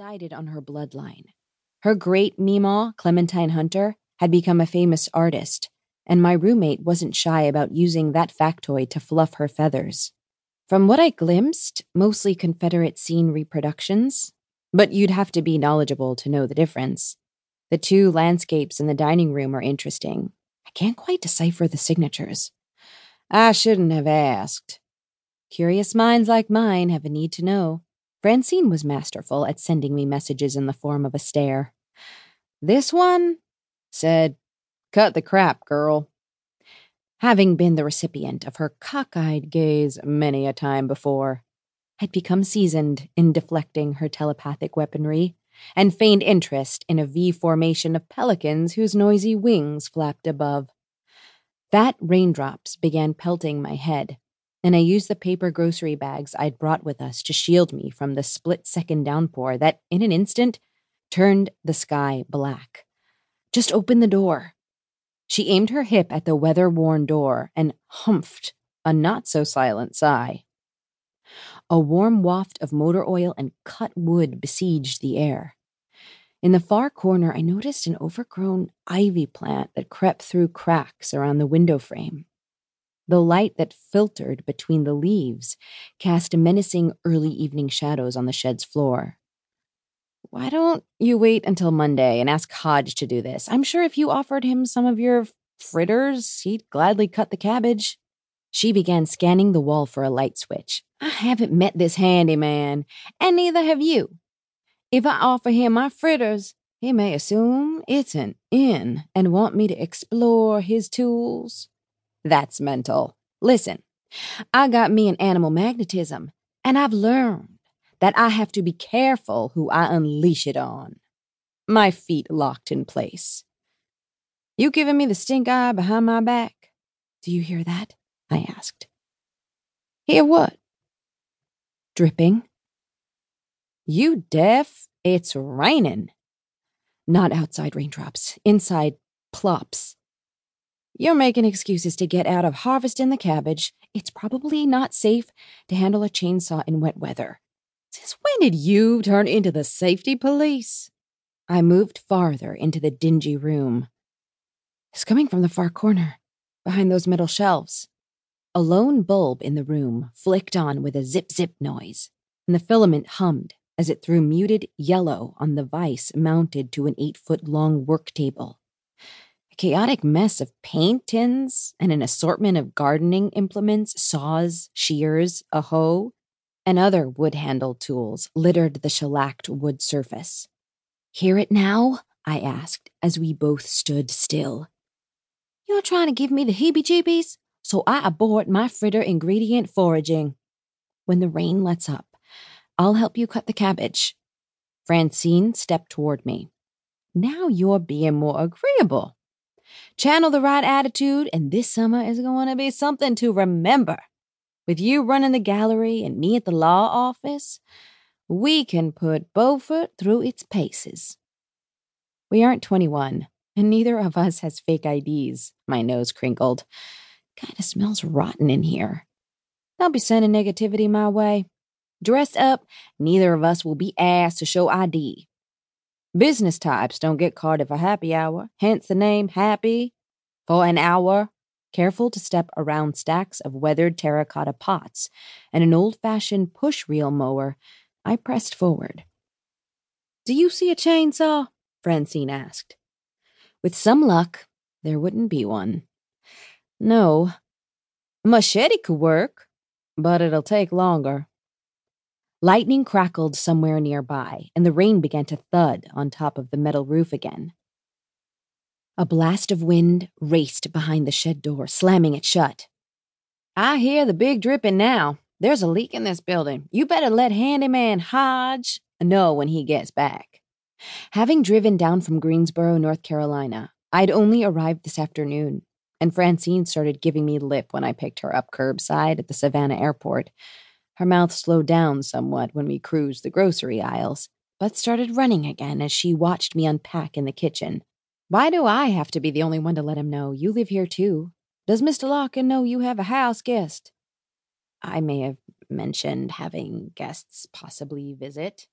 resided on her bloodline. Her great Meemaw, Clementine Hunter, had become a famous artist, and my roommate wasn't shy about using that factoid to fluff her feathers. From what I glimpsed, mostly Confederate scene reproductions, but you'd have to be knowledgeable to know the difference. The two landscapes in the dining room are interesting. I can't quite decipher the signatures. I shouldn't have asked. Curious minds like mine have a need to know. Francine was masterful at sending me messages in the form of a stare. This one said, Cut the crap, girl. Having been the recipient of her cockeyed gaze many a time before, had become seasoned in deflecting her telepathic weaponry and feigned interest in a V formation of pelicans whose noisy wings flapped above. Fat raindrops began pelting my head, and I used the paper grocery bags I'd brought with us to shield me from the split second downpour that, in an instant, turned the sky black. Just open the door. She aimed her hip at the weather worn door and humphed a not so silent sigh. A warm waft of motor oil and cut wood besieged the air. In the far corner, I noticed an overgrown ivy plant that crept through cracks around the window frame. The light that filtered between the leaves cast menacing early evening shadows on the shed's floor. Why don't you wait until Monday and ask Hodge to do this? I'm sure if you offered him some of your fritters, he'd gladly cut the cabbage. She began scanning the wall for a light switch. I haven't met this handyman, and neither have you. If I offer him my fritters, he may assume it's an inn and want me to explore his tools. That's mental. Listen, I got me an animal magnetism, and I've learned that I have to be careful who I unleash it on. My feet locked in place. You giving me the stink eye behind my back? Do you hear that? I asked. Hear what? Dripping. You deaf? It's raining. Not outside raindrops, inside plops. You're making excuses to get out of harvesting the cabbage. It's probably not safe to handle a chainsaw in wet weather. Since when did you turn into the safety police? I moved farther into the dingy room. It's coming from the far corner, behind those metal shelves. A lone bulb in the room flicked on with a zip zip noise, and the filament hummed as it threw muted yellow on the vise mounted to an eight foot long work table. Chaotic mess of paint tins and an assortment of gardening implements, saws, shears, a hoe, and other wood handled tools littered the shellacked wood surface. Hear it now? I asked as we both stood still. You're trying to give me the heebie jeebies? So I abort my fritter ingredient foraging. When the rain lets up, I'll help you cut the cabbage. Francine stepped toward me. Now you're being more agreeable. Channel the right attitude, and this summer is going to be something to remember. With you running the gallery and me at the law office, we can put Beaufort through its paces. We aren't 21, and neither of us has fake IDs. My nose crinkled. Kinda smells rotten in here. Don't be sending negativity my way. Dressed up, neither of us will be asked to show ID. Business types don't get carded for happy hour, hence the name Happy for an hour careful to step around stacks of weathered terracotta pots and an old fashioned push reel mower, I pressed forward. Do you see a chainsaw? Francine asked. With some luck, there wouldn't be one. No. A machete could work, but it'll take longer. Lightning crackled somewhere nearby, and the rain began to thud on top of the metal roof again. A blast of wind raced behind the shed door, slamming it shut. I hear the big dripping now. There's a leak in this building. You better let handyman Hodge know when he gets back. Having driven down from Greensboro, North Carolina, I'd only arrived this afternoon, and Francine started giving me lip when I picked her up curbside at the Savannah airport. Her mouth slowed down somewhat when we cruised the grocery aisles, but started running again as she watched me unpack in the kitchen. Why do I have to be the only one to let him know? You live here too. Does Mr. Larkin know you have a house guest? I may have mentioned having guests possibly visit.